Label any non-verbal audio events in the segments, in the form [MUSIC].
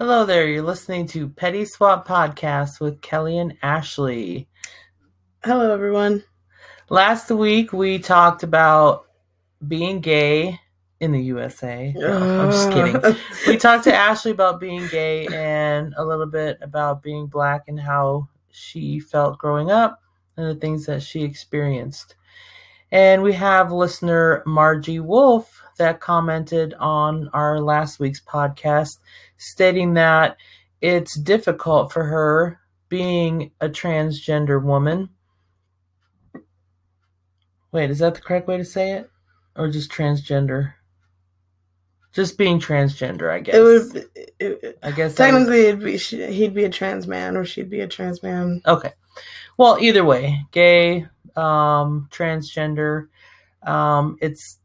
Hello there, you're listening to Petty Swap Podcast with Kelly and Ashley. Hello, everyone. Last week we talked about being gay in the USA. No, I'm just kidding. [LAUGHS] we talked to Ashley about being gay and a little bit about being black and how she felt growing up and the things that she experienced. And we have listener Margie Wolf that commented on our last week's podcast stating that it's difficult for her being a transgender woman. Wait, is that the correct way to say it? Or just transgender? Just being transgender, I guess. It would. It, I guess technically, it'd be he'd be a trans man, or she'd be a trans man. Okay. Well, either way, gay, um, transgender. Um, it's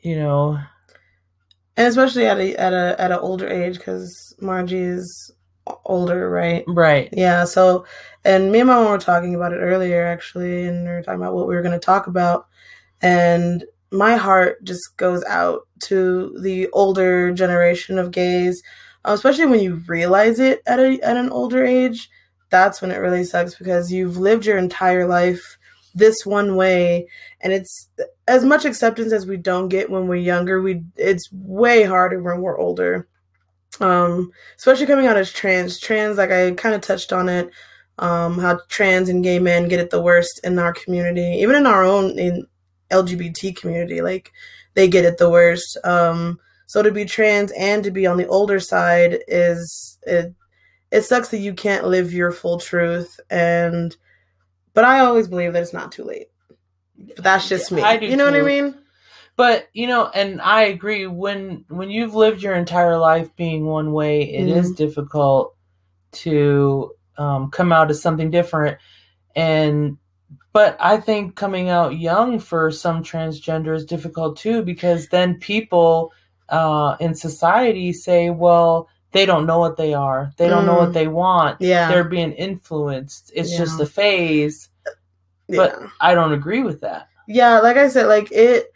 you know, and especially at a at a at an older age because Margie is older, right? Right. Yeah. So, and me and my mom were talking about it earlier, actually, and we were talking about what we were going to talk about, and my heart just goes out to the older generation of gays, uh, especially when you realize it at a at an older age that's when it really sucks because you've lived your entire life this one way. And it's as much acceptance as we don't get when we're younger we it's way harder when we're older. Um especially coming out as trans. Trans like i kind of touched on it um how trans and gay men get it the worst in our community even in our own in lgbt community like they get it the worst. Um so to be trans and to be on the older side is it it sucks that you can't live your full truth and but I always believe that it's not too late. But that's just me. you know too. what I mean? But you know, and I agree when when you've lived your entire life being one way, it mm-hmm. is difficult to um, come out as something different. And but I think coming out young for some transgender is difficult too because then people uh, in society say, well, they don't know what they are. They don't mm. know what mm. they want. Yeah. They're being influenced. It's yeah. just a phase. But yeah. I don't agree with that. Yeah, like I said, like it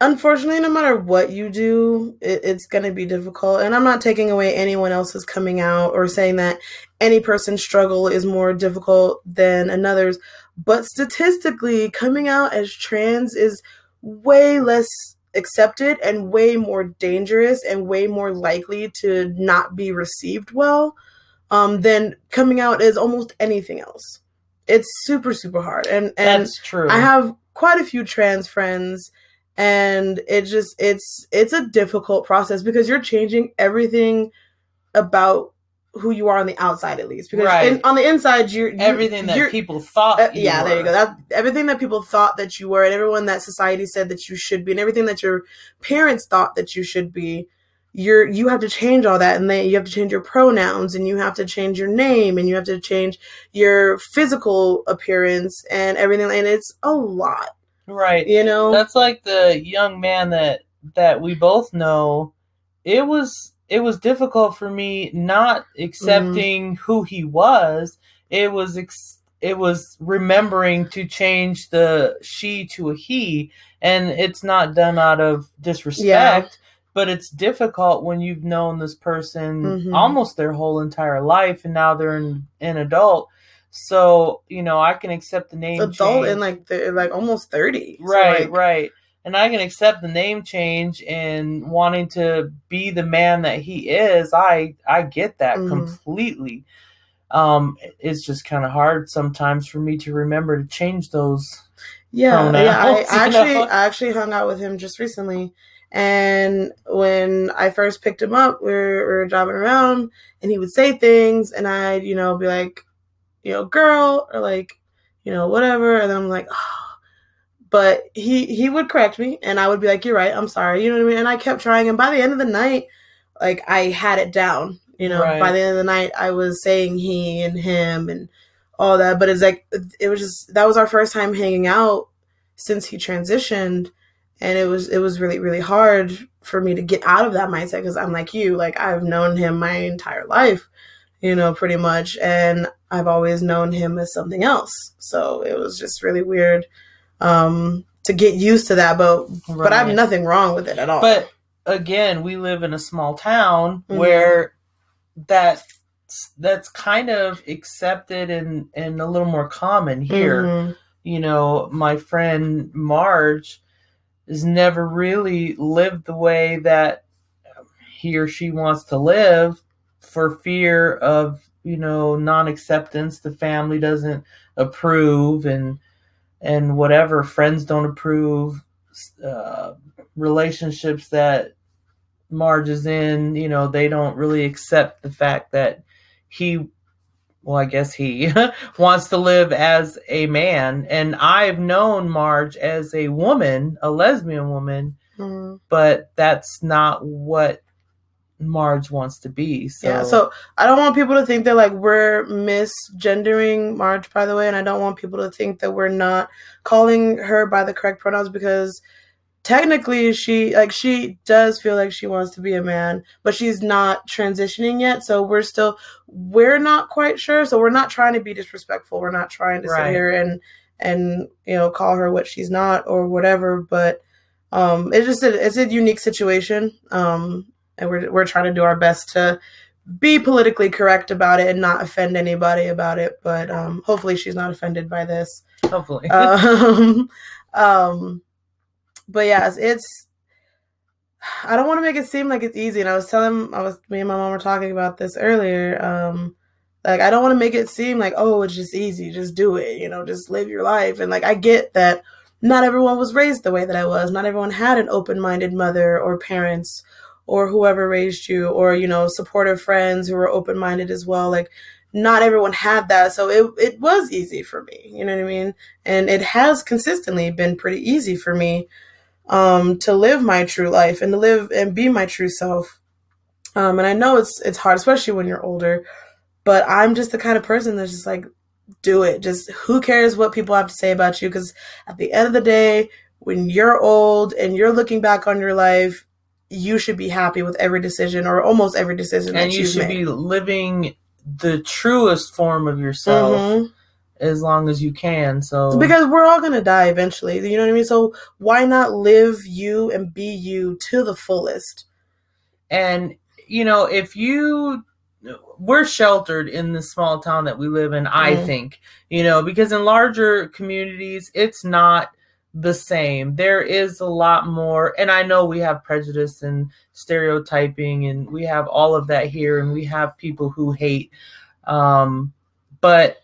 unfortunately no matter what you do, it, it's gonna be difficult. And I'm not taking away anyone else's coming out or saying that any person's struggle is more difficult than another's. But statistically, coming out as trans is way less accepted and way more dangerous and way more likely to not be received well um, than coming out as almost anything else. It's super super hard, and and that's true. I have quite a few trans friends, and it just it's it's a difficult process because you're changing everything about who you are on the outside at least. Because right. in, on the inside you're, you're everything that people thought uh, yeah were. there you go. That everything that people thought that you were and everyone that society said that you should be and everything that your parents thought that you should be you're you have to change all that and then you have to change your pronouns and you have to change your name and you have to change your physical appearance and everything and it's a lot. Right. You know? That's like the young man that that we both know. It was it was difficult for me not accepting mm. who he was. It was ex- it was remembering to change the she to a he, and it's not done out of disrespect. Yeah. But it's difficult when you've known this person mm-hmm. almost their whole entire life, and now they're an, an adult. So you know, I can accept the name adult change. in like they're like almost thirty. Right, so like, right and I can accept the name change and wanting to be the man that he is. I I get that mm. completely. Um, it's just kind of hard sometimes for me to remember to change those. Yeah, pronouns, yeah. I, I [LAUGHS] actually I actually hung out with him just recently, and when I first picked him up, we were, we were driving around, and he would say things, and I'd you know be like, you know, girl, or like, you know, whatever, and I'm like, oh but he he would correct me and I would be like, You're right, I'm sorry, you know what I mean? And I kept trying and by the end of the night, like I had it down. You know, right. by the end of the night I was saying he and him and all that. But it's like it was just that was our first time hanging out since he transitioned and it was it was really really hard for me to get out of that mindset because i'm like you like i've known him my entire life you know pretty much and i've always known him as something else so it was just really weird um, to get used to that. But right. but I have nothing wrong with it at all. But again, we live in a small town mm-hmm. where that that's kind of accepted and and a little more common here. Mm-hmm. You know, my friend Marge has never really lived the way that he or she wants to live for fear of you know non-acceptance the family doesn't approve and and whatever friends don't approve uh, relationships that Marge is in, you know, they don't really accept the fact that he, well, I guess he [LAUGHS] wants to live as a man. And I've known Marge as a woman, a lesbian woman, mm-hmm. but that's not what Marge wants to be. So. Yeah, so I don't want people to think that like we're misgendering Marge, by the way, and I don't want people to think that we're not calling her by the correct pronouns because technically she like she does feel like she wants to be a man but she's not transitioning yet so we're still we're not quite sure so we're not trying to be disrespectful we're not trying to right. sit here and and you know call her what she's not or whatever but um it's just a, it's a unique situation um and we're we're trying to do our best to be politically correct about it and not offend anybody about it but um hopefully she's not offended by this hopefully [LAUGHS] um [LAUGHS] um but yeah, it's, it's I don't want to make it seem like it's easy. And I was telling, I was me and my mom were talking about this earlier. Um, like I don't want to make it seem like oh it's just easy, just do it, you know, just live your life. And like I get that not everyone was raised the way that I was. Not everyone had an open-minded mother or parents or whoever raised you or you know supportive friends who were open-minded as well. Like not everyone had that. So it it was easy for me, you know what I mean? And it has consistently been pretty easy for me um, to live my true life and to live and be my true self. Um, and I know it's it's hard, especially when you're older. But I'm just the kind of person that's just like, do it. Just who cares what people have to say about you? Because at the end of the day, when you're old and you're looking back on your life, you should be happy with every decision or almost every decision. And you should made. be living the truest form of yourself. Mm-hmm as long as you can. So because we're all gonna die eventually, you know what I mean. So why not live you and be you to the fullest? And you know, if you we're sheltered in the small town that we live in, I mm-hmm. think, you know, because in larger communities, it's not the same. There is a lot more, and I know we have prejudice and stereotyping, and we have all of that here, and we have people who hate. Um, but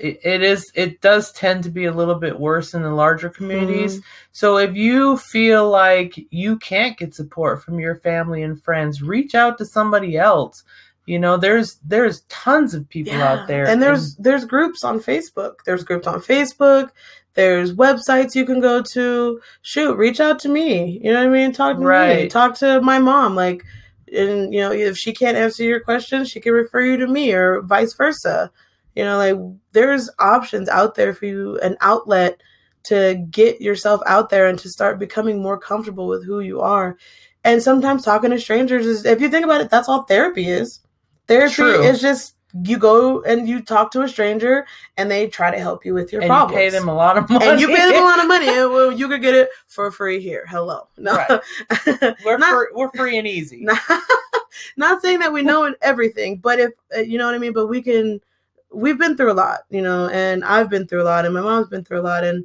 it is it does tend to be a little bit worse in the larger communities mm-hmm. so if you feel like you can't get support from your family and friends reach out to somebody else you know there's there's tons of people yeah. out there and there's and, there's groups on facebook there's groups on facebook there's websites you can go to shoot reach out to me you know what i mean talk to right. me talk to my mom like and you know if she can't answer your questions she can refer you to me or vice versa you know, like there's options out there for you, an outlet to get yourself out there and to start becoming more comfortable with who you are. And sometimes talking to strangers is, if you think about it, that's all therapy is. Therapy True. is just you go and you talk to a stranger and they try to help you with your and problems. You pay them a lot of money. And you pay them a lot of money. Well, you could get it for free here. Hello. No. Right. [LAUGHS] We're, not, free, we're free and easy. Not, [LAUGHS] not saying that we know everything, but if, uh, you know what I mean? But we can we've been through a lot, you know, and I've been through a lot, and my mom's been through a lot, and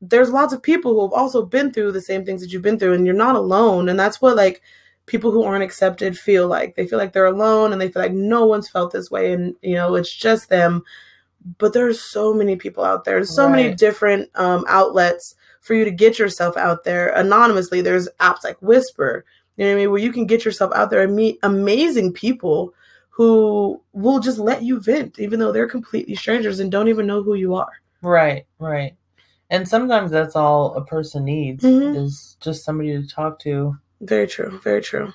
there's lots of people who have also been through the same things that you've been through, and you're not alone. And that's what like people who aren't accepted feel like. They feel like they're alone, and they feel like no one's felt this way, and you know, it's just them. But there's so many people out there. There's so right. many different um, outlets for you to get yourself out there anonymously. There's apps like Whisper, you know what I mean, where you can get yourself out there and meet amazing people who will just let you vent, even though they're completely strangers and don't even know who you are. Right, right. And sometimes that's all a person needs mm-hmm. is just somebody to talk to. Very true. Very true.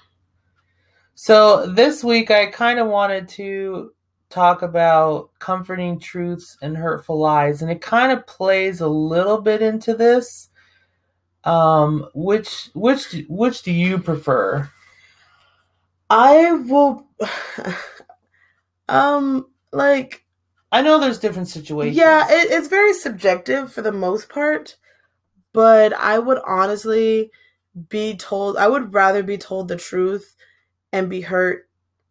So this week I kind of wanted to talk about comforting truths and hurtful lies and it kind of plays a little bit into this um which which which do you prefer i will [SIGHS] um, like I know there's different situations. Yeah, it, it's very subjective for the most part, but I would honestly be told I would rather be told the truth and be hurt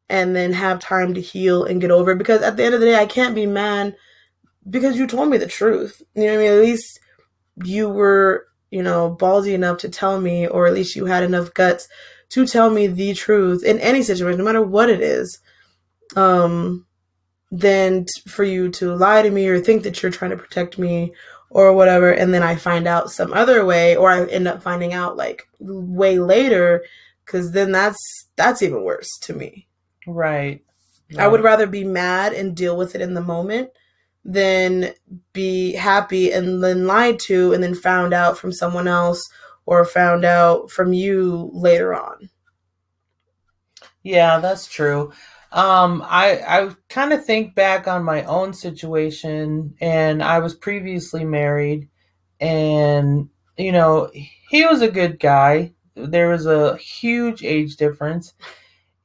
and then have time to heal and get over it. Because at the end of the day, I can't be mad because you told me the truth. You know what I mean? At least you were, you know, ballsy enough to tell me, or at least you had enough guts to tell me the truth in any situation, no matter what it is. Um, than for you to lie to me or think that you're trying to protect me or whatever and then i find out some other way or i end up finding out like way later because then that's that's even worse to me Right. i would rather be mad and deal with it in the moment than be happy and then lied to and then found out from someone else or found out from you later on Yeah, that's true. Um, I I kind of think back on my own situation, and I was previously married, and you know he was a good guy. There was a huge age difference,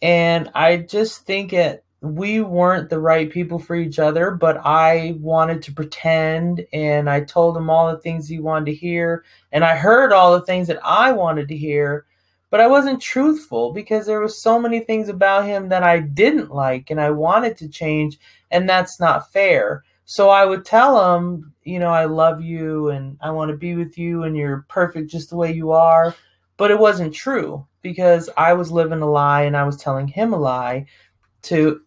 and I just think it we weren't the right people for each other. But I wanted to pretend, and I told him all the things he wanted to hear, and I heard all the things that I wanted to hear but I wasn't truthful because there were so many things about him that I didn't like and I wanted to change and that's not fair. So I would tell him, you know, I love you and I want to be with you and you're perfect just the way you are, but it wasn't true because I was living a lie and I was telling him a lie to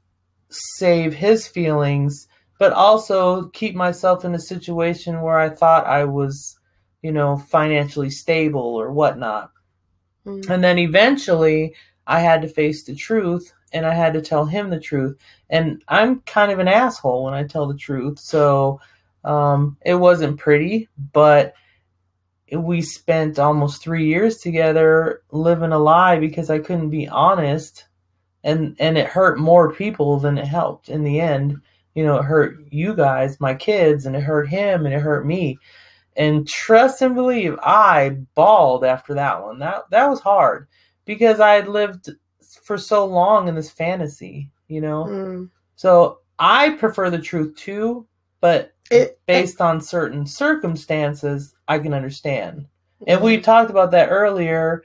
save his feelings but also keep myself in a situation where I thought I was, you know, financially stable or whatnot. Mm. And then eventually I had to face the truth and I had to tell him the truth. And I'm kind of an asshole when I tell the truth. So um, it wasn't pretty, but we spent almost three years together living a lie because I couldn't be honest. And, and it hurt more people than it helped in the end. You know, it hurt you guys, my kids, and it hurt him and it hurt me and trust and believe I bawled after that one. That that was hard because I had lived for so long in this fantasy, you know. Mm. So I prefer the truth too, but It- based on certain circumstances, I can understand. And we talked about that earlier.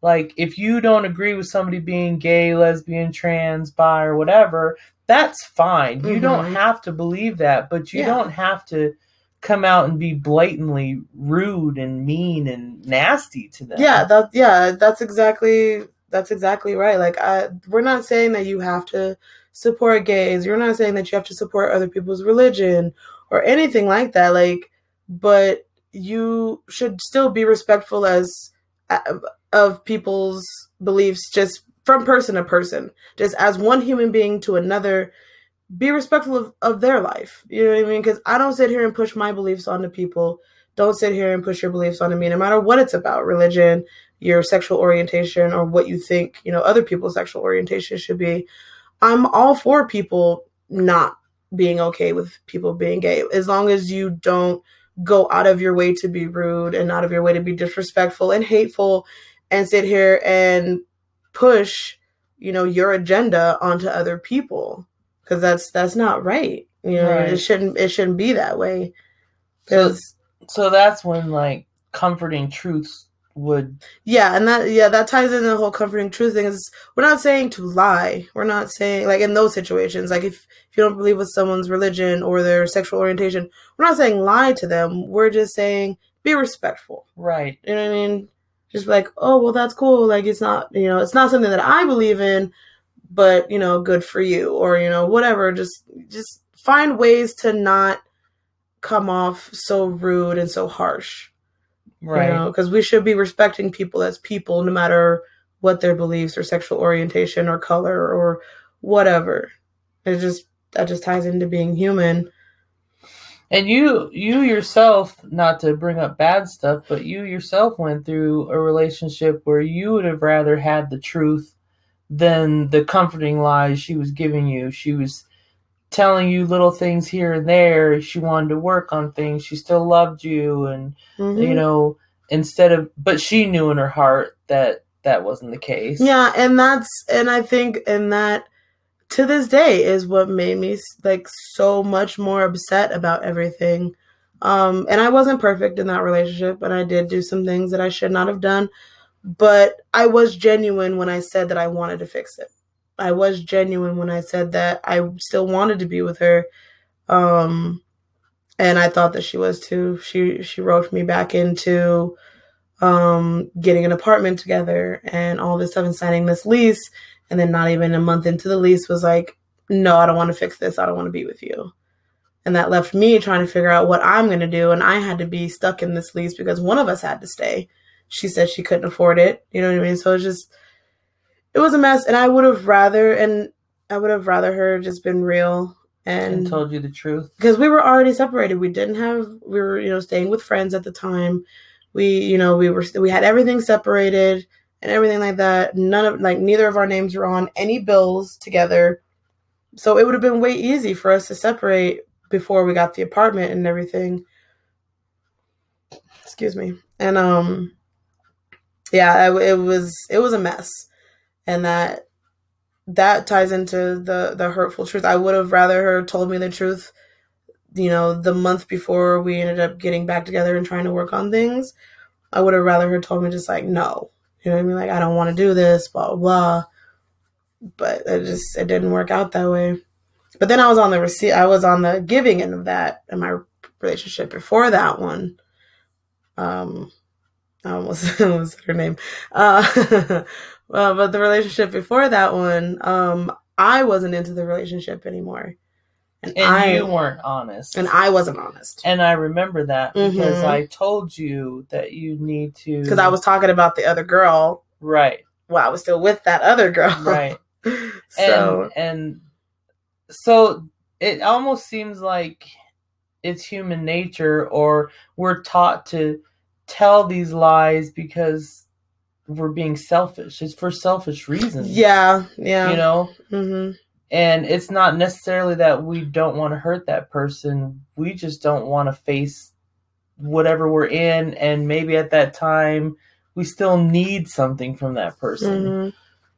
Like, if you don't agree with somebody being gay, lesbian, trans, bi, or whatever, that's fine. You don't Mhm. have to believe that, but you Yeah. don't have to come out and be blatantly rude and mean and nasty to them. yeah that yeah that's exactly that's exactly right. Like i we're not saying that you have to support gays. You're not saying that you have to support other people's religion or anything like that. Like but you should still be respectful as of people's beliefs just from person to person. Just as one human being to another be respectful of, of their life. You know what i mean? Because i don't sit here and push my beliefs onto people. Don't sit here and push your beliefs onto me no matter what it's about religion your sexual orientation or what you think you know other people's sexual orientation should be. I'm all for people not being okay with people being gay as long as you don't go out of your way to be rude and out of your way to be disrespectful and hateful and sit here and push you know your agenda onto other people because that's that's not right you know Right. it shouldn't it shouldn't be that way So, so that's when, like, comforting truths would. Yeah, and that yeah, that ties in the whole comforting truth thing. Is we're not saying to lie. We're not saying like in those situations, like if, if you don't believe with someone's religion or their sexual orientation, we're not saying lie to them. We're just saying be respectful. Right. You know what I mean? Just like, oh well, that's cool. Like it's not you know it's not something that I believe in, but you know, good for you or you know whatever. Just just find ways to not come off so rude and so harsh Right. because we should be respecting people as people no matter what their beliefs or sexual orientation or color or whatever it just that just ties into being human And you, you yourself, not to bring up bad stuff, but you yourself went through a relationship where you would have rather had the truth than the comforting lies she was giving you. She was telling you little things here and there. She wanted to work on things. She still loved you, and Mhm. you know, instead of, but she knew in her heart that that wasn't the case. yeah and that's and i think and that to this day is what made me like so much more upset about everything um and i wasn't perfect in that relationship and i did do some things that i should not have done but i was genuine when i said that i wanted to fix it I was genuine when I said that I still wanted to be with her. Um, and I thought that she was too. She she roped me back into um, getting an apartment together and all this stuff and signing this lease. And then not even a month into the lease was like, no, I don't want to fix this. I don't want to be with you. And that left me trying to figure out what I'm going to do. And I had to be stuck in this lease because one of us had to stay. She said she couldn't afford it. You know what I mean? So it's just, it was a mess. And I would have rather, and I would have rather her just been real and, and told you the truth because we were already separated. We didn't have, we were, you know, staying with friends at the time. We, you know, we were, we had everything separated and everything like that. None of, like, neither of our names were on any bills together. So it would have been way easy for us to separate before we got the apartment and everything. Excuse me. And um yeah, it, it was it was a mess. And that that ties into the the hurtful truth. I would have rather her told me the truth, you know, the month before we ended up getting back together and trying to work on things. I would have rather her told me just like no. You know what I mean? Like I don't want to do this, blah blah blah. But it just it didn't work out that way. But then I was on the receipt. I was on the giving end of that in my relationship before that one. Um, I almost [LAUGHS] was her name. Uh, [LAUGHS] well, but the relationship before that one, um, I wasn't into the relationship anymore. And, and I, you weren't honest. And I wasn't honest. And I remember that because mm-hmm. I told you that you need to. Because I was talking about the other girl. Right. Well, I was still with that other girl. [LAUGHS] Right. so. And, and so it almost seems like it's human nature or we're taught to tell these lies because we're being selfish it's for selfish reasons yeah yeah you know mm-hmm. and it's not necessarily that we don't want to hurt that person we just don't want to face whatever we're in and maybe at that time we still need something from that person mm-hmm.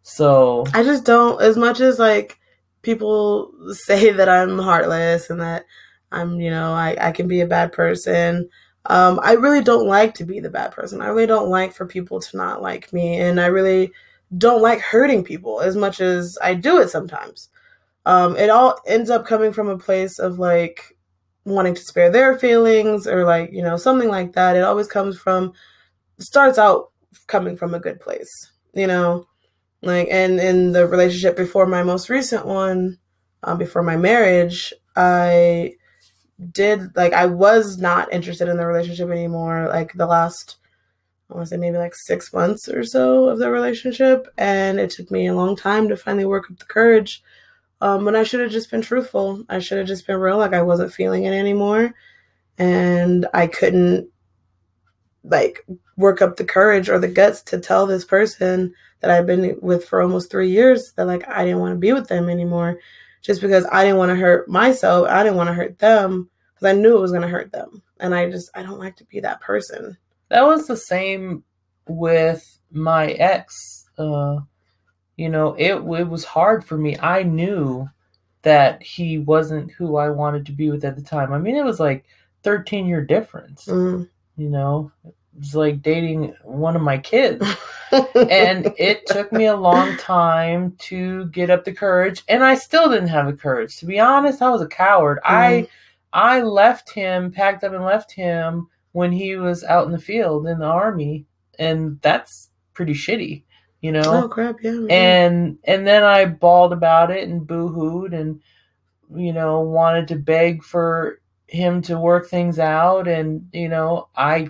so i just don't as much as like people say that I'm heartless and that I'm, you know, I, I can be a bad person. Um, I really don't like to be the bad person. I really don't like for people to not like me. And I really don't like hurting people as much as I do it sometimes. Um, it all ends up coming from a place of like wanting to spare their feelings or like, you know, something like that. It always comes from, starts out coming from a good place, you know? Like, and in the relationship before my most recent one, um, before my marriage, I did like I was not interested in the relationship anymore. Like the last, I want to say maybe like six months or so of the relationship, and it took me a long time to finally work up the courage. Um, but I should have just been truthful. I should have just been real. Like I wasn't feeling it anymore, and I couldn't like work up the courage or the guts to tell this person that I've been with for almost three years that like I didn't want to be with them anymore just because I didn't want to hurt myself. I didn't want to hurt them because I knew it was going to hurt them. And I just, I don't like to be that person. That was the same with my ex. Uh, you know, it, it was hard for me. I knew that he wasn't who I wanted to be with at the time. I mean, it was like 13 year difference, mm. you know, was like dating one of my kids. [LAUGHS] and it took me a long time to get up the courage and I still didn't have the courage. To be honest, I was a coward. Mm-hmm. I I left him, packed up and left him when he was out in the field in the army and that's pretty shitty, you know. Oh crap, yeah. And and then I bawled about it and boo-hooed and you know, wanted to beg for him to work things out and you know, I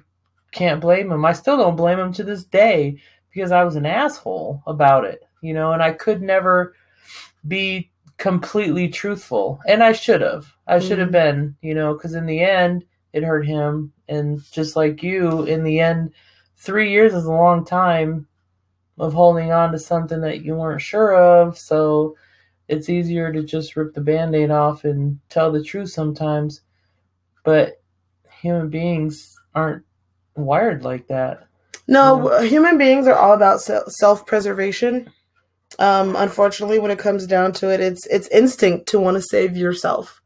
can't blame him. I still don't blame him to this day because I was an asshole about it, you know, and I could never be completely truthful. And I should have. I should have mm-hmm. been, you know, because in the end, it hurt him. And just like you, in the end, three years is a long time of holding on to something that you weren't sure of. So it's easier to just rip the band aid off and tell the truth sometimes. But human beings aren't wired like that. No, human beings are all about self preservation. Um, unfortunately, when it comes down to it, it's it's instinct to want to save yourself.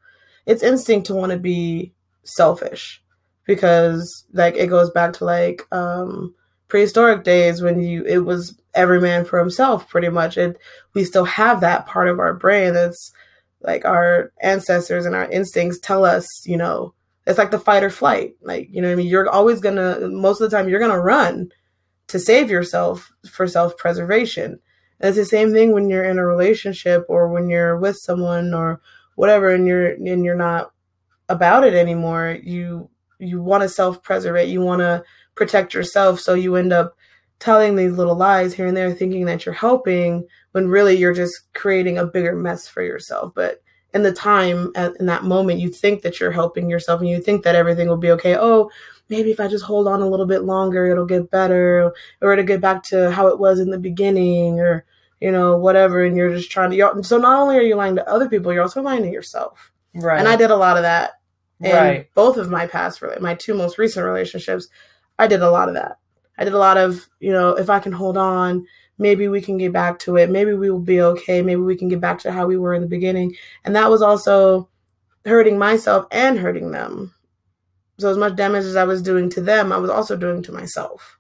It's instinct to want to be selfish because like it goes back to like um, prehistoric days when you it was every man for himself pretty much. And we still have that part of our brain that's like our ancestors and our instincts tell us you know it's like the fight or flight. Like you know i mean? You're always gonna most of the time you're gonna run to save yourself for self-preservation. And it's the same thing when you're in a relationship or when you're with someone or whatever and you're and you're not about it anymore you you want to self-preserve you want to protect yourself so you end up telling these little lies here and there, thinking that you're helping when really you're just creating a bigger mess for yourself. But in the time, in that moment, you think that you're helping yourself and you think that everything will be okay. Oh, maybe if I just hold on a little bit longer, it'll get better, or it'll get back to how it was in the beginning, or you know, whatever. And you're just trying to. you So not only are you lying to other people, you're also lying to yourself. Right. And I did a lot of that. In right. both of my past, really, my two most recent relationships, I did a lot of that. I did a lot of, you know, if I can hold on, maybe we can get back to it. Maybe we will be okay. Maybe we can get back to how we were in the beginning. And that was also hurting myself and hurting them. So as much damage as I was doing to them, I was also doing to myself.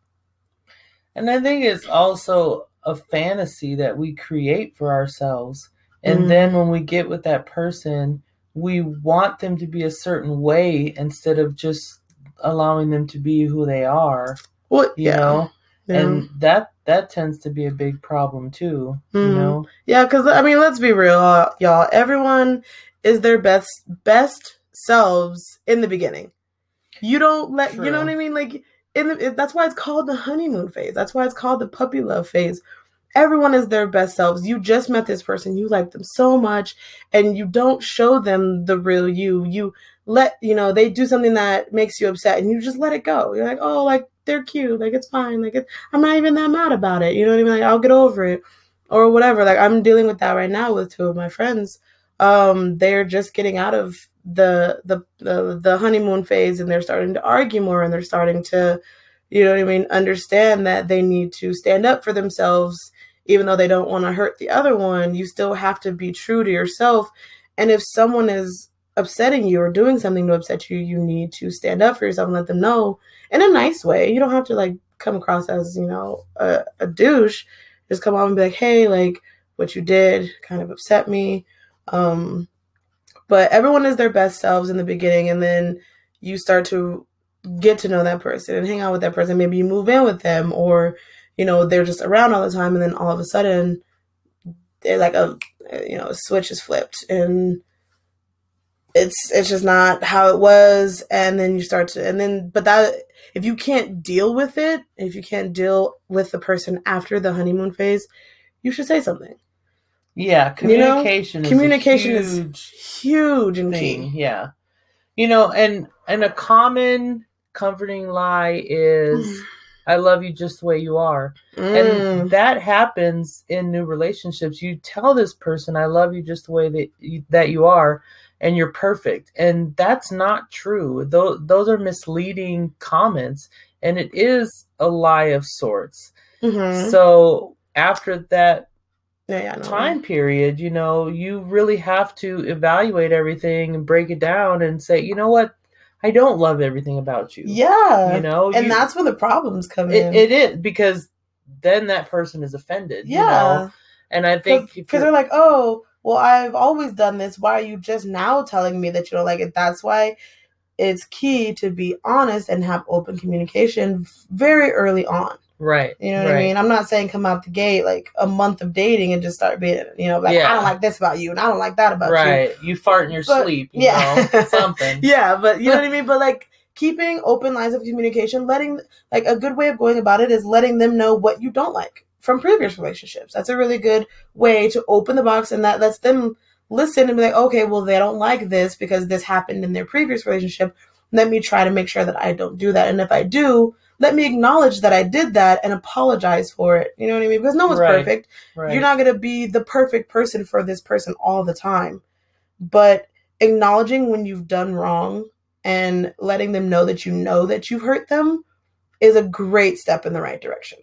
And I think it's also a fantasy that we create for ourselves. And mm-hmm. then when we get with that person, we want them to be a certain way instead of just allowing them to be who they are. What you yeah. know, yeah. and that that tends to be a big problem too. Mm. You mm-hmm. know, yeah, because I mean, let's be real, uh, y'all. Everyone is their best best selves in the beginning. You don't let True. you know what I mean, like. In the, that's why it's called the honeymoon phase. That's why it's called the puppy love phase everyone is their best selves. You just met this person, you like them so much, and you don't show them the real you. You let, you know, they do something that makes you upset and you just let it go. You're like, oh, like they're cute. Like it's fine. Like it, I'm not even that mad about it. You know what I mean? Like I'll get over it or whatever. Like I'm dealing with that right now with two of my friends. Um, they're just getting out of the, the the the honeymoon phase and they're starting to argue more and they're starting to, you know what I mean, understand that they need to stand up for themselves even though they don't want to hurt the other one. You still have to be true to yourself. And if someone is upsetting you or doing something to upset you, you need to stand up for yourself and let them know in a nice way. You don't have to like come across as, you know, a, a douche. Just come on and be like, hey, like what you did kind of upset me. Um, but everyone is their best selves in the beginning and then you start to get to know that person and hang out with that person. Maybe you move in with them or, you know, they're just around all the time and then all of a sudden they're like a you know, a switch is flipped and it's it's just not how it was and then you start to and then but that if you can't deal with it if you can't deal with the person after the honeymoon phase you should say something yeah communication you know? communication is, is huge and thing. key yeah you know and and a common comforting lie is [SIGHS] I love you just the way you are. Mm. And that happens in new relationships. You tell this person, I love you just the way that you, that you are and you're perfect. And that's not true. Those, those are misleading comments, and it is a lie of sorts. Mm-hmm. So after that yeah, yeah, time period, you know, you really have to evaluate everything and break it down and say, you know what, I don't love everything about you. Yeah, you know, and you, that's when the problems come it, in. It is because then that person is offended. Yeah, you know? and I think because they're like, oh well, I've always done this. Why are you just now telling me that you don't like it? That's why it's key to be honest and have open communication very early on. Right. You know what right. I mean? I'm not saying come out the gate like a month of dating and just start being, you know, like, yeah. I don't like this about you and I don't like that about right. you. Right. You fart in your but, sleep, you yeah. know, [LAUGHS] something. yeah, but you know what I [LAUGHS] mean? But like keeping open lines of communication, letting, like, a good way of going about it is letting them know what you don't like from previous relationships. That's a really good way to open the box and that lets them listen and be like, okay, well, they don't like this because this happened in their previous relationship. Let me try to make sure that I don't do that. And if I do, let me acknowledge that I did that and apologize for it. You know what I mean? Because no one's right. perfect. Right. You're not going to be the perfect person for this person all the time. But acknowledging when you've done wrong and letting them know that you know that you've hurt them is a great step in the right direction.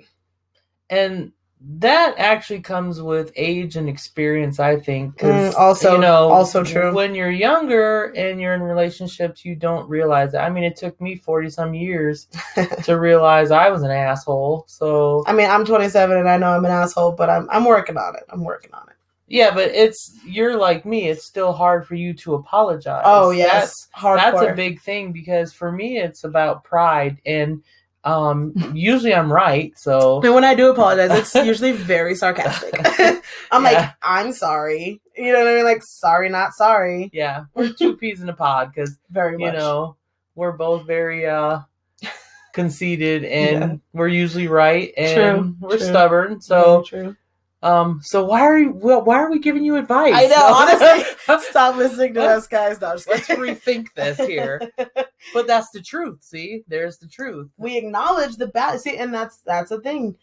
And that actually comes with age and experience i think Mm, also- you know also true. when you're younger and you're in relationships you don't realize that i mean it took me 40 some years [LAUGHS] to realize i was an asshole so I mean, I'm 27 and I know I'm an asshole, but I'm I'm working on it. I'm working on it. yeah but it's you're like me it's still hard for you to apologize Oh That's- yes, hardcore. that's a big thing because for me it's about pride and um usually i'm right so [LAUGHS] And when I do apologize, it's usually very sarcastic. [LAUGHS] [LAUGHS] I'm like, I'm sorry. You know what I mean? Like, sorry, not sorry. yeah we're two peas in a pod because Very much. you know we're both very uh conceited and Yeah. we're usually right and True, we're true. stubborn so true. Um so why are you why are we giving you advice I know, honestly. [LAUGHS] Stop listening to us, guys. No, let's rethink this here [LAUGHS] but that's the truth see there's the truth we acknowledge the bad. See, and that's that's the thing.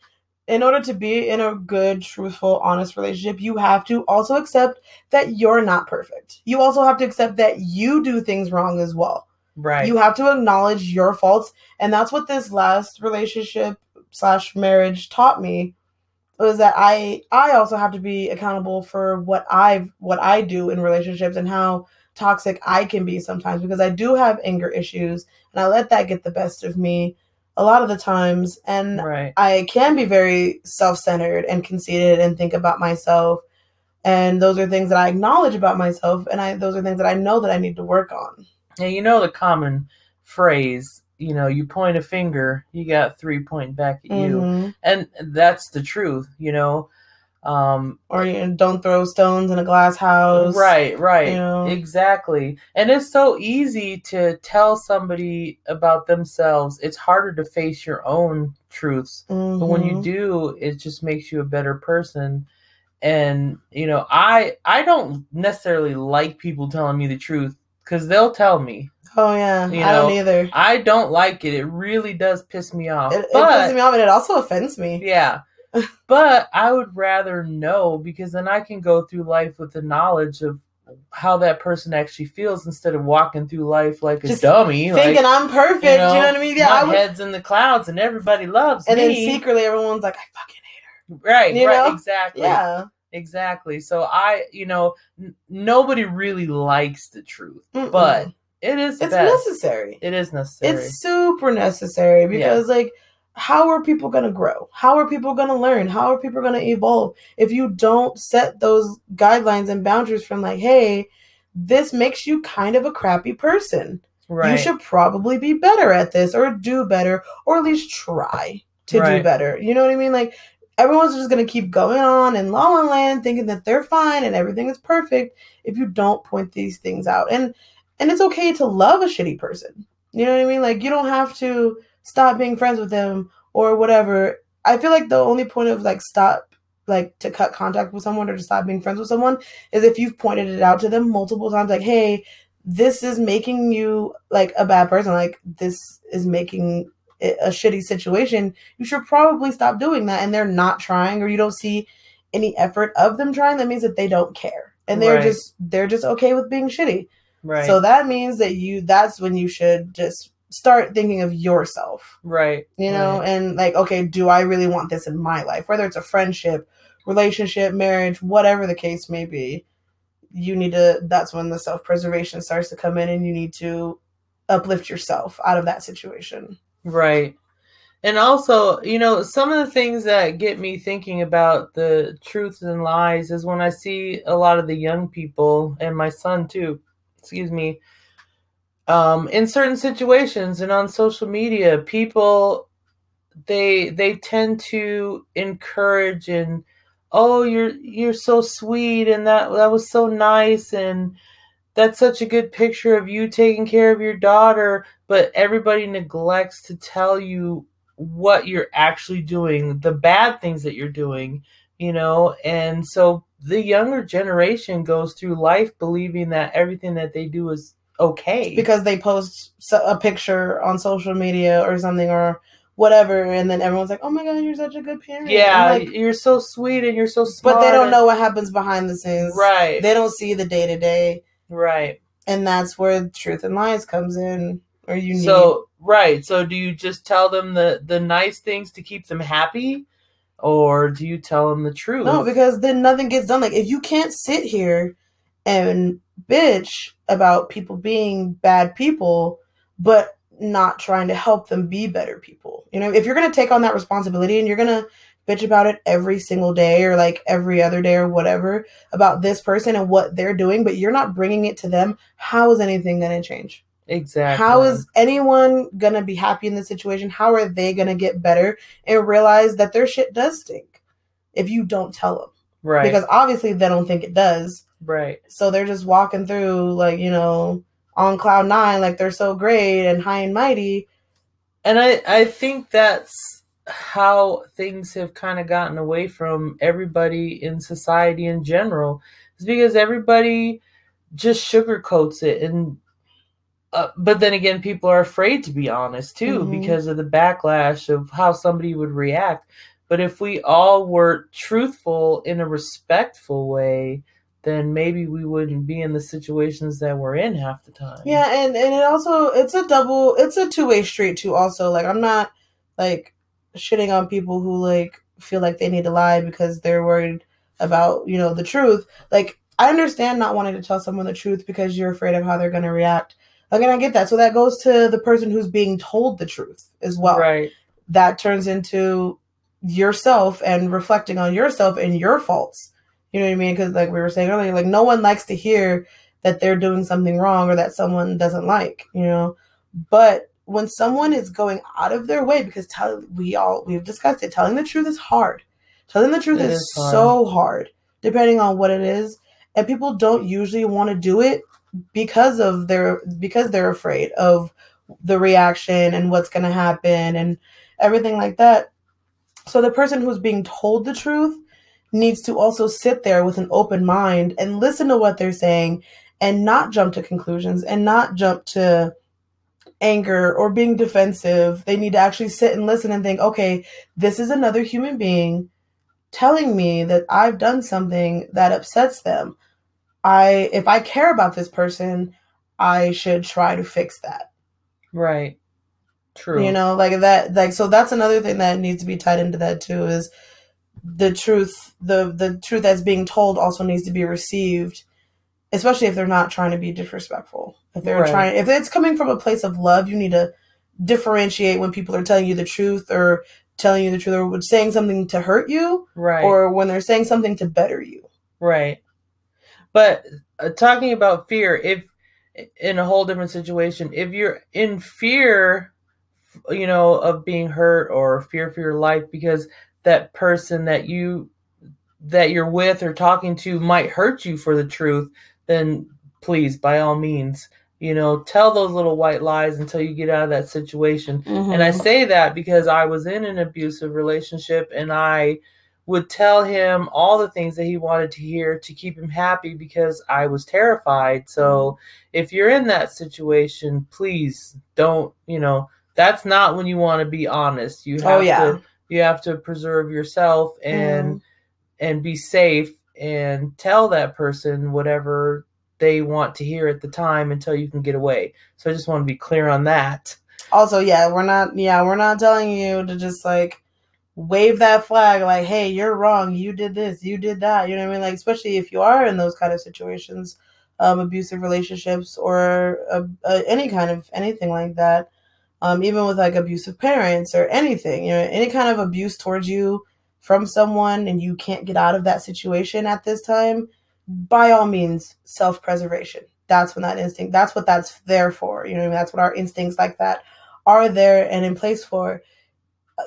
In order to be in a good, truthful, honest relationship, you have to also accept that you're not perfect. You also have to accept that you do things wrong as well. right You have to acknowledge your faults, and that's what this last relationship slash marriage taught me was that I I also have to be accountable for what I've what I do in relationships and how toxic I can be sometimes because I do have anger issues and I let that get the best of me a lot of the times. And right. I can be very self-centered and conceited and think about myself. And those are things that I acknowledge about myself and I those are things that I know that I need to work on. and you know the common phrase you know you point a finger you got three pointing back at you Mhm. and that's the truth you know um Or you know, don't throw stones in a glass house. right right you know. exactly and it's so easy to tell somebody about themselves it's harder to face your own truths but when you Mhm. do it just makes you a better person and you know i i don't necessarily like people telling me the truth because they'll tell me Oh yeah, you I don't know, either. i don't like it it really does piss me off It, it pisses me off and it also offends me. yeah [LAUGHS] but i would rather know because then i can go through life with the knowledge of how that person actually feels instead of walking through life like a dummy Thinking like, I'm perfect, you know, what I mean? Yeah, my I would, head's in the clouds and everybody loves me. and then secretly everyone's like, I fucking hate her. right you right know? exactly yeah. exactly so i you know n- nobody really likes the truth Mm-mm. but it is it's best. necessary. it is necessary It's super necessary because like how are people going to grow? How are people going to learn? How are people going to evolve if you don't set those guidelines and boundaries from like, hey, this makes you kind of a crappy person. right You should probably be better at this or do better or at least try to do better. You know what I mean? Like everyone's just going to keep going on in la la land thinking that they're fine and everything is perfect if you don't point these things out. And and it's okay to love a shitty person. You know what I mean? Like you don't have to stop being friends with them or whatever. I feel like the only point of like stop like to cut contact with someone or to stop being friends with someone is if you've pointed it out to them multiple times like hey this is making you like a bad person like this is making it a shitty situation you should probably stop doing that and they're not trying or you don't see any effort of them trying that means that they don't care and they're Right. just they're just okay with being shitty right so that means that you that's when you should just start thinking of yourself right you know right. and like okay do i really want this in my life whether it's a friendship relationship marriage whatever the case may be you need to that's when the self-preservation starts to come in and you need to uplift yourself out of that situation Right. And also, you know, some of the things that get me thinking about the truths and lies is when I see a lot of the young people and my son too, excuse me, um, in certain situations and on social media, people they they tend to encourage and oh you're you're so sweet and that that was so nice and that's such a good picture of you taking care of your daughter but everybody neglects to tell you what you're actually doing, the bad things that you're doing, you know? And so the younger generation goes through life believing that everything that they do is okay. because they post a picture on social media or something or whatever and then everyone's like oh my god you're such a good parent yeah, like, you're so sweet and you're so smart. but they don't and- know what happens behind the scenes Right. they don't see the day-to-day right. and that's where truth and lies comes in or you need So right. So do you just tell them the the nice things to keep them happy? Or do you tell them the truth? No, because then nothing gets done. Like if you can't sit here and bitch about people being bad people, but not trying to help them be better people. You know, if you're going to take on that responsibility and you're going to bitch about it every single day or like every other day or whatever about this person and what they're doing, but you're not bringing it to them, how is anything going to change? Exactly. How is anyone going to be happy in this situation? How are they going to get better and realize that their shit does stink if you don't tell them? Right. Because obviously they don't think it does. Right. So they're just walking through like, you know, on cloud nine, like they're so great and high and mighty. And I, I think that's how things have kind of gotten away from everybody in society in general. Is because everybody just sugarcoats it and uh, but then again, people are afraid to be honest too mm-hmm. because of the backlash of how somebody would react. But if we all were truthful in a respectful way, then maybe we wouldn't be in the situations that we're in half the time. Yeah, and and it also it's a double it's a two way street too. Also, like I'm not like shitting on people who like feel like they need to lie because they're worried about you know the truth. Like I understand not wanting to tell someone the truth because you're afraid of how they're going to react. Again, I get that. So that goes to the person who's being told the truth as well. Right. That turns into yourself and reflecting on yourself and your faults. You know what I mean? Because, like we were saying earlier, like no one likes to hear that they're doing something wrong or that someone doesn't like, you know. But when someone is going out of their way, because tell, we all we've discussed it, telling the truth is hard. Telling the truth is, is hard. so hard, depending on what it is, and people don't usually want to do it because of their because they're afraid of the reaction and what's going to happen and everything like that. So the person who's being told the truth needs to also sit there with an open mind and listen to what they're saying and not jump to conclusions and not jump to anger or being defensive. They need to actually sit and listen and think, okay, this is another human being telling me that I've done something that upsets them. I if I care about this person, I should try to fix that. Right. True. You know, like that like so that's another thing that needs to be tied into that too is the truth the the truth that's being told also needs to be received especially if they're not trying to be disrespectful if they're right. trying if it's coming from a place of love you need to differentiate when people are telling you the truth or telling you the truth or saying something to hurt you right or when they're saying something to better you right but uh, talking about fear, if in a whole different situation, if you're in fear, you know, of being hurt or fear for your life because that person that you that you're with or talking to might hurt you for the truth, then please, by all means, you know, tell those little white lies until you get out of that situation. Mm-hmm. And I mm-hmm. say that because I was in an abusive relationship and I would tell him all the things that he wanted to hear to keep him happy because I was terrified. So mm-hmm. if you're in that situation, please don't, you know, that's not when you want to be honest. You oh, have oh, yeah. to you have to preserve yourself and mm. and be safe and tell that person whatever they want to hear at the time until you can get away. So I just want to be clear on that. Also, yeah, we're not yeah, we're not telling you to just like wave that flag like hey you're wrong you did this you did that you know what i mean? Like especially if you are in those kind of situations um, abusive relationships or uh, uh, any kind of anything like that um, even with like abusive parents or anything you know any kind of abuse towards you from someone and you can't get out of that situation at this time by all means self-preservation. That's when that instinct that's what that's there for you know I mean? that's what our instincts like that are there and in place for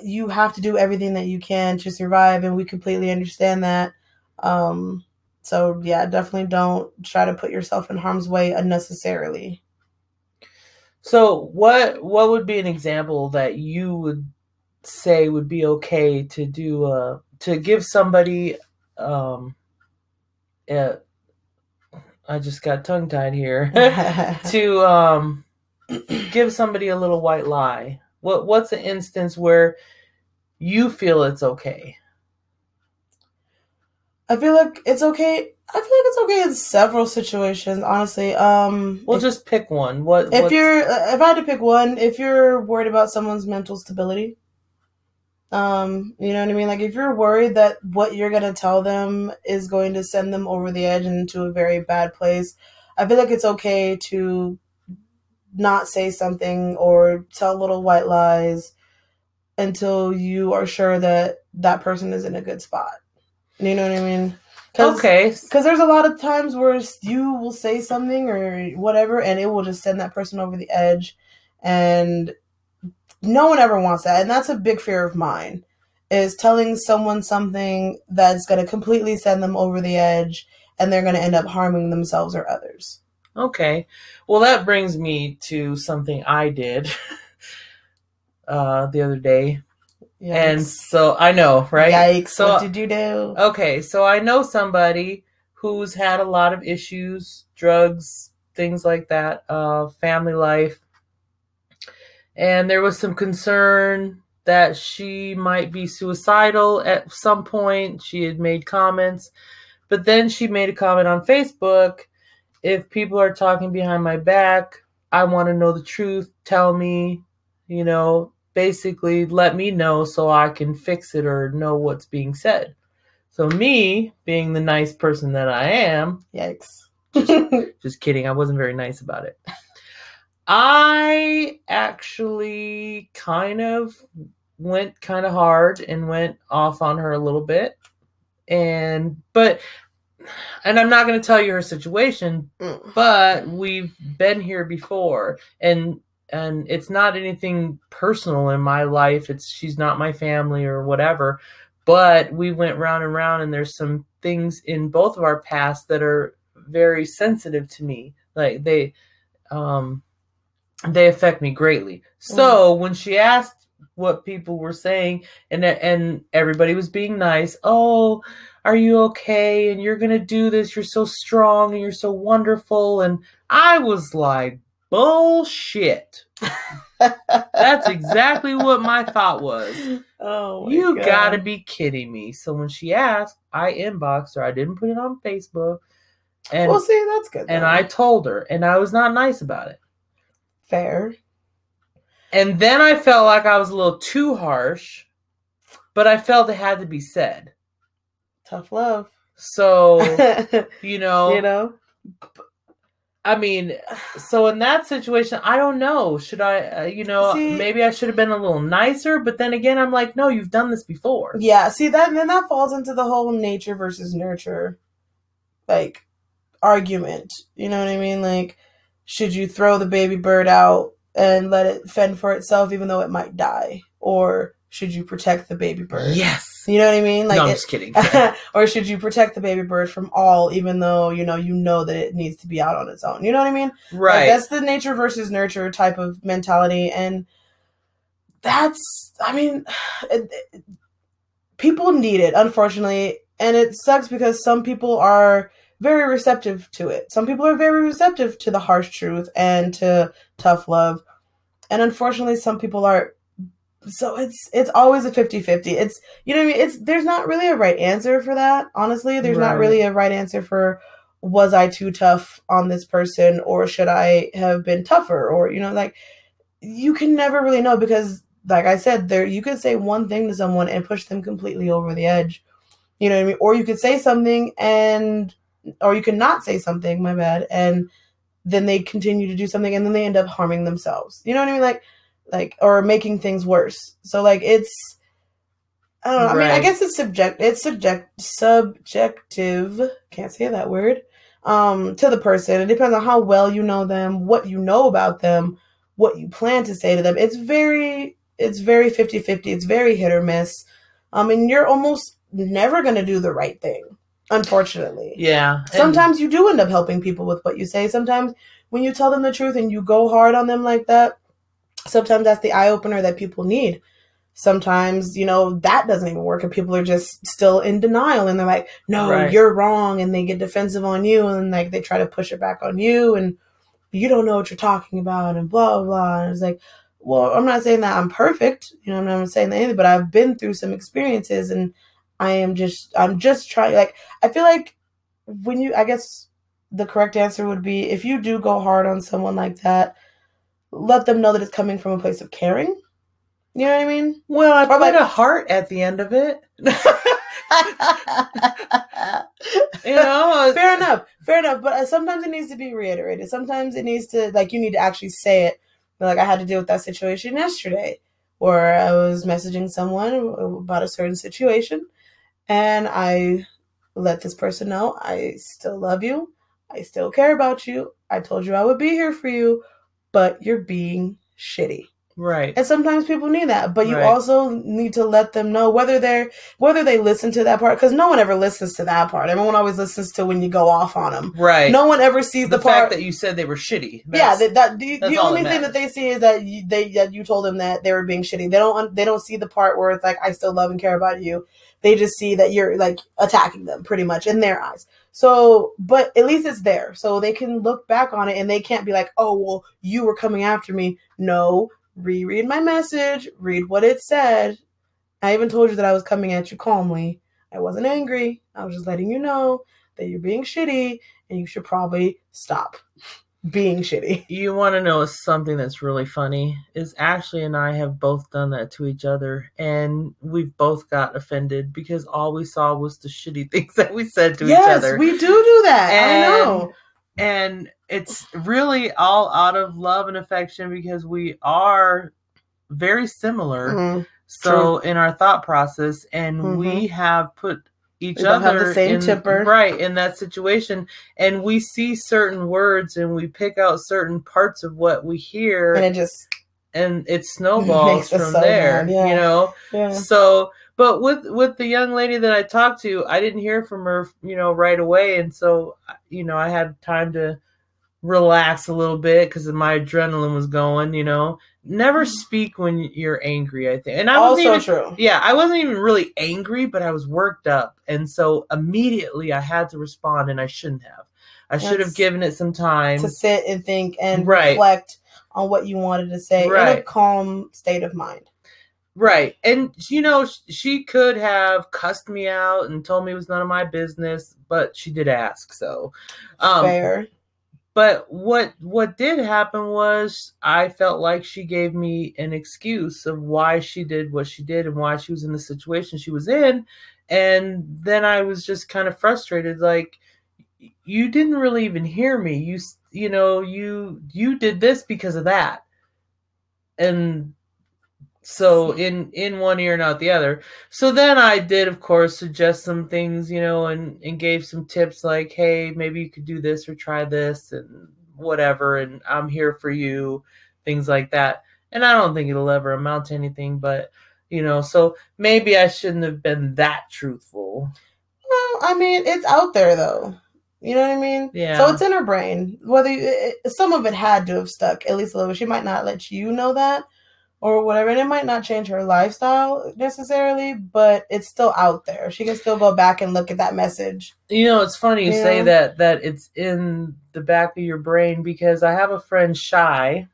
you have to do everything that you can to survive, and we completely understand that. Um, so yeah, definitely don't try to put yourself in harm's way unnecessarily. So what what would be an example that you would say would be okay to do uh to give somebody um uh, I just got tongue tied here [LAUGHS] [LAUGHS] to um give somebody a little white lie what what's an instance where you feel it's okay? I feel like it's okay. I feel like it's okay in several situations, honestly. Um, we'll if, just pick one. What if you're? If I had to pick one, if you're worried about someone's mental stability, Um, you know what I mean? Like if you're worried that what you're gonna tell them is going to send them over the edge and into a very bad place, I feel like it's okay to not say something or tell little white lies until you are sure that that person is in a good spot. You know what I mean? Cause, okay. Because there's a lot of times where you will say something or whatever, and it will just send that person over the edge, and no one ever wants that, and that's a big fear of mine. Is telling someone something that's going to completely send them over the edge, and they're going to end up harming themselves or others. Okay. Well, that brings me to something I did [LAUGHS] uh, the other day. Yikes. And so I know, right? Yikes. So, what did you do? Okay. So I know somebody who's had a lot of issues, drugs, things like that, uh, family life. And there was some concern that she might be suicidal at some point. She had made comments. But then she made a comment on Facebook if people are talking behind my back, I want to know the truth. Tell me, you know, basically let me know so I can fix it or know what's being said. So me, being the nice person that I am, yikes. just, [LAUGHS] just kidding. I wasn't very nice about it. I actually kind of went kind of hard and went off on her a little bit. And but and I'm not going to tell you her situation, mm. but we've been here before, and and it's not anything personal in my life. It's she's not my family or whatever, but we went round and round, and there's some things in both of our past that are very sensitive to me. Like they, um, they affect me greatly. So mm. when she asked what people were saying, and and everybody was being nice, oh are you okay? And you're going to do this. You're so strong and you're so wonderful. And I was like, bullshit. [LAUGHS] That's exactly what my thought was. Oh, you God. gotta be kidding me. So when she asked, I inboxed her. I didn't put it on Facebook. And well, see, that's good. And I told her, and I was not nice about it. Fair. And then I felt like I was a little too harsh, but I felt it had to be said. Tough love. So, [LAUGHS] you know, you know, I mean, so in that situation, I don't know. Should I, uh, you know, see, maybe I should have been a little nicer, but then again, I'm like, no, you've done this before. Yeah, see that then that falls into the whole nature versus nurture like argument. You know what I mean? Like should you throw the baby bird out and let it fend for itself even though it might die or should you protect the baby bird? Yes. You know what I mean? Like, no, I'm it, just kidding. [LAUGHS] or should you protect the baby bird from all, even though you know you know that it needs to be out on its own? You know what I mean? Right. Like, that's the nature versus nurture type of mentality, and that's, I mean, [SIGHS] it, it, people need it, unfortunately, and it sucks because some people are very receptive to it. Some people are very receptive to the harsh truth and to tough love, and unfortunately, some people are so it's it's always a 50-50 it's you know what i mean? It's there's not really a right answer for that honestly. There's right. not really a right answer for was i too tough on this person or should i have been tougher or you know like you can never really know because like i said there you could say one thing to someone and push them completely over the edge. You know what i mean? Or you could say something and or you could not say something my bad and then they continue to do something and then they end up harming themselves. You know what i mean? Like like or making things worse. So like it's I don't know. Right. I mean, I guess it's subject. It's subject subjective. Can't say that word. Um, to the person. It depends on how well you know them, what you know about them, what you plan to say to them. It's very, it's very 50-50. It's very hit or miss. Um, and you're almost never gonna do the right thing, unfortunately. Yeah. Sometimes you do end up helping people with what you say. Sometimes when you tell them the truth and you go hard on them like that, sometimes that's the eye opener that people need. Sometimes, you know, that doesn't even work and people are just still in denial and they're like, no, right. you're wrong. And they get defensive on you and like they try to push it back on you and you don't know what you're talking about and blah, blah, blah. And it's like, well, I'm not saying that I'm perfect, you know, I'm not saying that anything, but I've been through some experiences and I am just, I'm just trying, like, I feel like when you, I guess the correct answer would be if you do go hard on someone like that, let them know that it's coming from a place of caring You know what I mean? Well, I Or put like- a heart at the end of it. [LAUGHS] You know, fair enough, fair enough. But uh, sometimes it needs to be reiterated. Sometimes it needs to like you need to actually say it. Like I had to deal with that situation yesterday, where I was messaging someone about a certain situation, and I let this person know I still love you, I still care about you. I told you I would be here for you, but you're being shitty. right. And sometimes people need that, but you Right. also need to let them know whether they're whether they listen to that part because no one ever listens to that part. Everyone always listens to when you go off on them. Right. No one ever sees the, the, fact part. that you said they were shitty. yeah, that, that the, the only thing that they see is that you, they that you told them that they were being shitty. They don't they don't see the part where it's like I still love and care about you. They just see that you're like attacking them pretty much in their eyes. So, but at least it's there, so they can look back on it and they can't be like, "Oh, well, you were coming after me." No, reread my message, read what it said. I even told you that I was coming at you calmly. I wasn't angry. I was just letting you know that you're being shitty and you should probably stop being shitty. [LAUGHS] you want to know something that's really funny is Ashley and I have both done that to each other and we've both got offended because all we saw was the shitty [LAUGHS] things that we said to each other. yes, we do do that. And- I know. and it's really all out of love and affection because we are very similar Mhm. so in our thought process and Mhm. we have put each We don't have other the same in, temper. right in that situation and we see certain words and we pick out certain parts of what we hear And it just and it [LAUGHS] snowballs from so there yeah. you know yeah. so but with with the young lady that i talked to i didn't hear from her you know right away and so you know i had time to relax a little bit because my adrenaline was going you know never speak when you're angry i think and i wasn't. Also even true. yeah i wasn't even really angry but i was worked up and so immediately i had to respond and i shouldn't have i should have given it some time To sit and think and Right. reflect on what you wanted to say in a calm state of mind. Right. And, you know, she could have cussed me out and told me it was none of my business, but she did ask. So, um, Fair. But what, what did happen was I felt like she gave me an excuse of why she did what she did and why she was in the situation she was in. And then I was just kind of frustrated. Like, you didn't really even hear me. You, you know, you, you did this because of that. And so in in one ear not the other so then i did of course suggest some things you know and and gave some tips like hey maybe you could do this or try this and whatever and i'm here for you things like that and i don't think it'll ever amount to anything but you know so maybe i shouldn't have been that truthful Well, I mean, it's out there though. You know what I mean? Yeah. So it's in her brain. Whether you, it, some of it had to have stuck at least a little. She might not let you know that or whatever, and it might not change her lifestyle necessarily, but it's still out there. She can still go back and look at that message. You know, it's funny you say that that it's in the back of your brain because I have a friend Shy,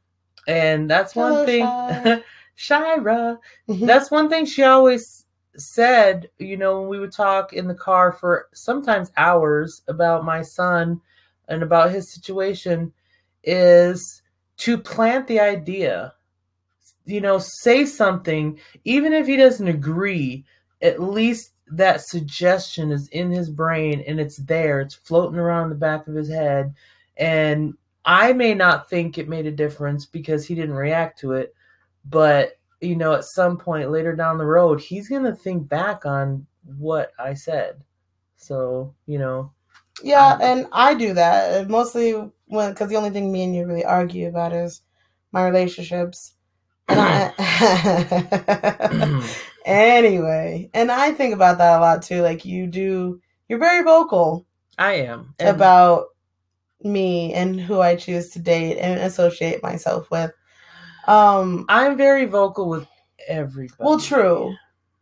and that's Hello, one thing. Shy. [LAUGHS] Shira, mm-hmm. that's one thing she always said. You know, when we would talk in the car for sometimes hours about my son and about his situation, is to plant the idea. You know, say something, even if he doesn't agree. At least that suggestion is in his brain and it's there. It's floating around the back of his head. And I may not think it made a difference because he didn't react to it. But, you know, at some point later down the road, he's going to think back on what I said. So, you know, Yeah, Um, and I do that mostly when because the only thing me and you really argue about is my relationships. And [COUGHS] I, anyway, and I think about that a lot too. Like you do, you're very vocal I am. And- about me and who I choose to date and associate myself with. Um, I'm very vocal with everybody. well, true,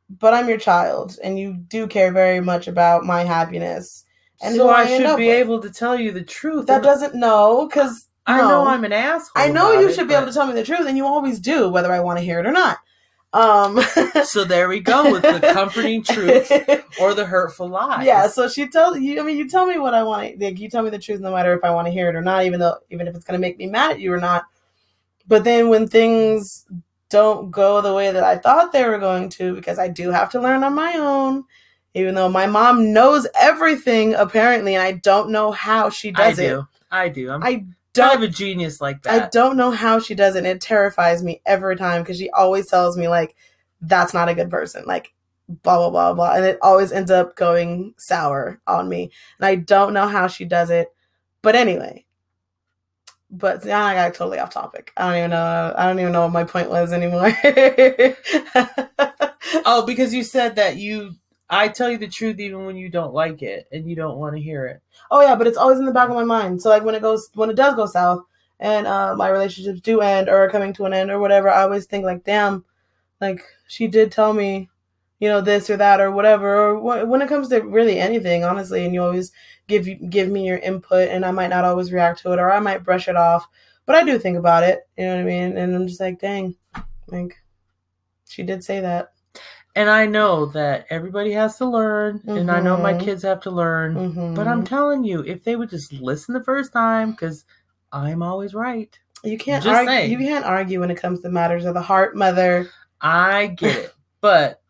but I'm your child, and you do care very much about my happiness. And so I, I should be with. able to tell you the truth. That doesn't know because I no. know I'm an asshole. I know you it, should be able to tell me the truth, and you always do, whether I want to hear it or not. Um, [LAUGHS] So there we go with the comforting truth [LAUGHS] or the hurtful lies. yeah. So she tells you. I mean, you tell me what I want. Like, you tell me the truth, no matter if I want to hear it or not, even though even if it's going to make me mad at you or not. But then when things don't go the way that I thought they were going to because I do have to learn on my own. Even though my mom knows everything apparently, and I don't know how she does I it. do. I do. I'm I don't have a genius like that. I don't know how she does it. And it terrifies me every time because she always tells me like that's not a good person. Like blah blah blah blah, and it always ends up going sour on me. And I don't know how she does it. But anyway. But now I got totally off topic. I don't even know. I don't even know what my point was anymore. [LAUGHS] oh, because you said that you. I tell you the truth even when you don't like it and you don't want to hear it. oh yeah, but it's always in the back of my mind. So like when it goes, when it does go south, and uh, my relationships do end or are coming to an end or whatever, I always think like, damn, like she did tell me, you know, this or that or whatever. Or wh- when it comes to really anything, honestly, and you always give give me your input, and I might not always react to it, or I might brush it off, but I do think about it. You know what I mean? And I'm just like, dang, like she did say that. And I know that everybody has to learn, and I know my Mhm. kids have to learn. Mhm. But I'm telling you, if they would just listen the first time, because I'm always right. you can't just argue. saying. You can't argue when it comes to matters of the heart, mother. I get it. But,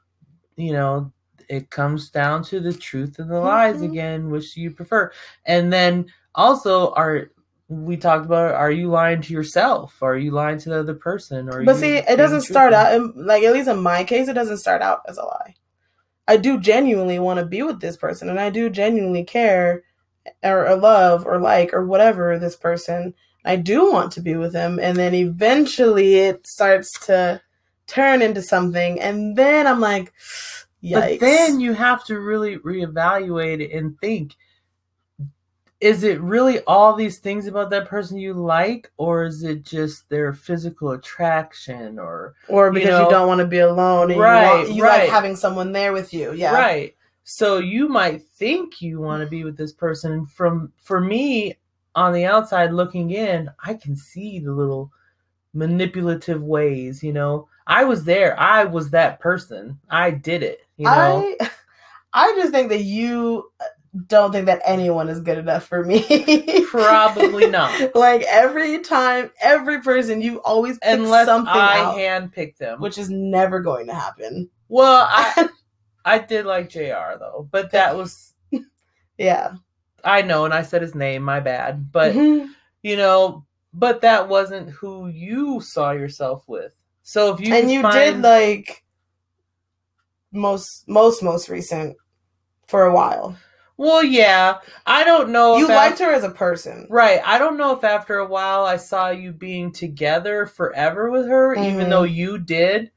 you know, it comes down to the truth and the lies Mhm. again, which you prefer. And then also, are we talked about are you lying to yourself? Are you lying to the other person? Or But see, it doesn't start out in, like at least in my case, it doesn't start out as a lie. I do genuinely want to be with this person, and I do genuinely care, or, or love, or like, or whatever this person. I do want to be with him, and then eventually it starts to turn into something, and then I'm like, yikes. But then you have to really reevaluate it and think is it really all these things about that person you like or is it just their physical attraction or or because you, know- don't want to be alone, and Right, you, want, you like having someone there with you. Yeah, right. So you might think you want to be with this person and from for me on the outside looking in i can see the little manipulative ways you know? I was there. I was that person. I did it you know? I [LAUGHS] I just think that you don't think that anyone is good enough for me. [LAUGHS] Probably not. like every time, every person, you always pick unless something i out, handpicked them which is never going to happen. Well, I [LAUGHS] I did like JR though, but that was [LAUGHS] Yeah, I know, and I said his name, my bad. But Mhm. you know, but that wasn't who you saw yourself with. So if you and you find, did like most, most, most recent for a while. Well, yeah, I don't know. you liked af- her as a person. right? I don't know if after a while I saw you being together forever with her, even Mhm. though you did.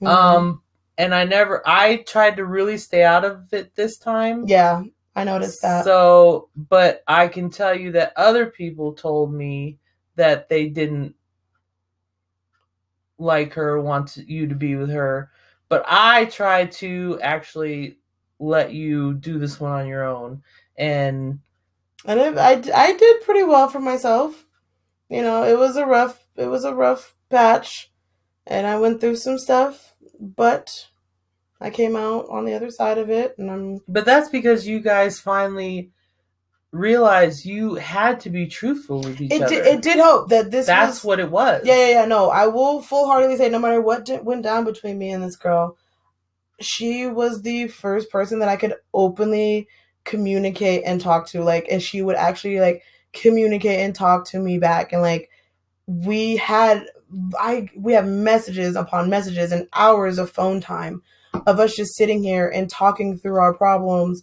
Mhm. Um, and I never. I tried to really stay out of it this time. yeah, I noticed that. So, but I can tell you that other people told me that they didn't like her, want you to be with her. But I tried to actually let you do this one on your own. And and it, I I did pretty well for myself. You know, it was a rough it was a rough patch, and I went through some stuff, but I came out on the other side of it, and I'm but that's because you guys finally realized you had to be truthful with each it other. did, it did hope that this that's was, what it was. yeah yeah yeah no I will full heartedly say no matter what went down between me and this girl, she was the first person that I could openly communicate and talk to like and she would actually like communicate and talk to me back and like we had I we have messages upon messages and hours of phone time of us just sitting here and talking through our problems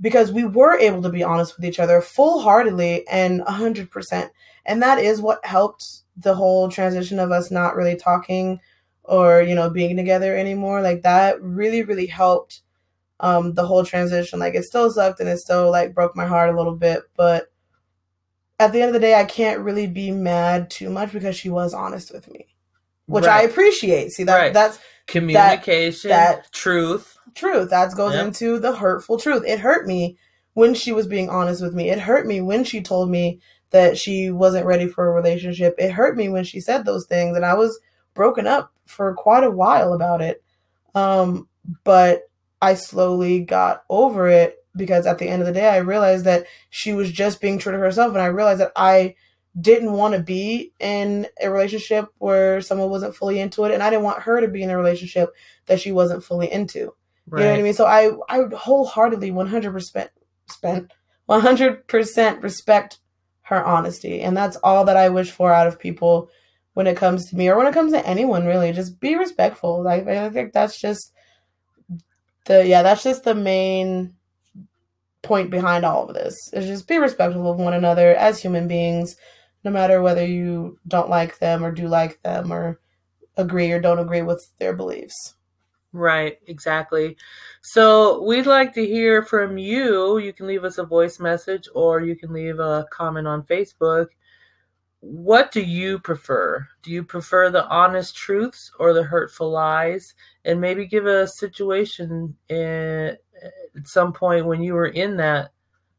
because we were able to be honest with each other full heartedly and 100%. And that is what helped the whole transition of us not really talking or, you know, being together anymore. Like that really, really helped um, the whole transition. Like it still sucked and it still like broke my heart a little bit, but at the end of the day, I can't really be mad too much because she was honest with me, which I appreciate. See that Right. that's communication, that- truth. truth. That goes Yeah. into the hurtful truth. It hurt me when she was being honest with me. It hurt me when she told me that she wasn't ready for a relationship. It hurt me when she said those things, and I was broken up for quite a while about it. Um, but I slowly got over it because at the end of the day, I realized that she was just being true to herself, and I realized that I didn't want to be in a relationship where someone wasn't fully into it, and I didn't want her to be in a relationship that she wasn't fully into. Right. You know what I mean? So I I wholeheartedly 100% spent 100% respect her honesty, and that's all that I wish for out of people when it comes to me or when it comes to anyone really. Just be respectful. Like I think that's just the yeah, that's just the main point behind all of this. Is just be respectful of one another as human beings no matter whether you don't like them or do like them or agree or don't agree with their beliefs. Right, exactly. So we'd like to hear from you. You can leave us a voice message or you can leave a comment on Facebook. What do you prefer? Do you prefer the honest truths or the hurtful lies? And maybe give a situation at some point when you were in that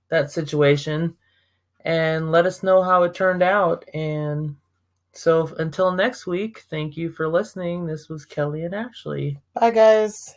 that situation and let us know how it turned out. And so until next week, thank you for listening. This was Kelly and Ashley. Bye, guys.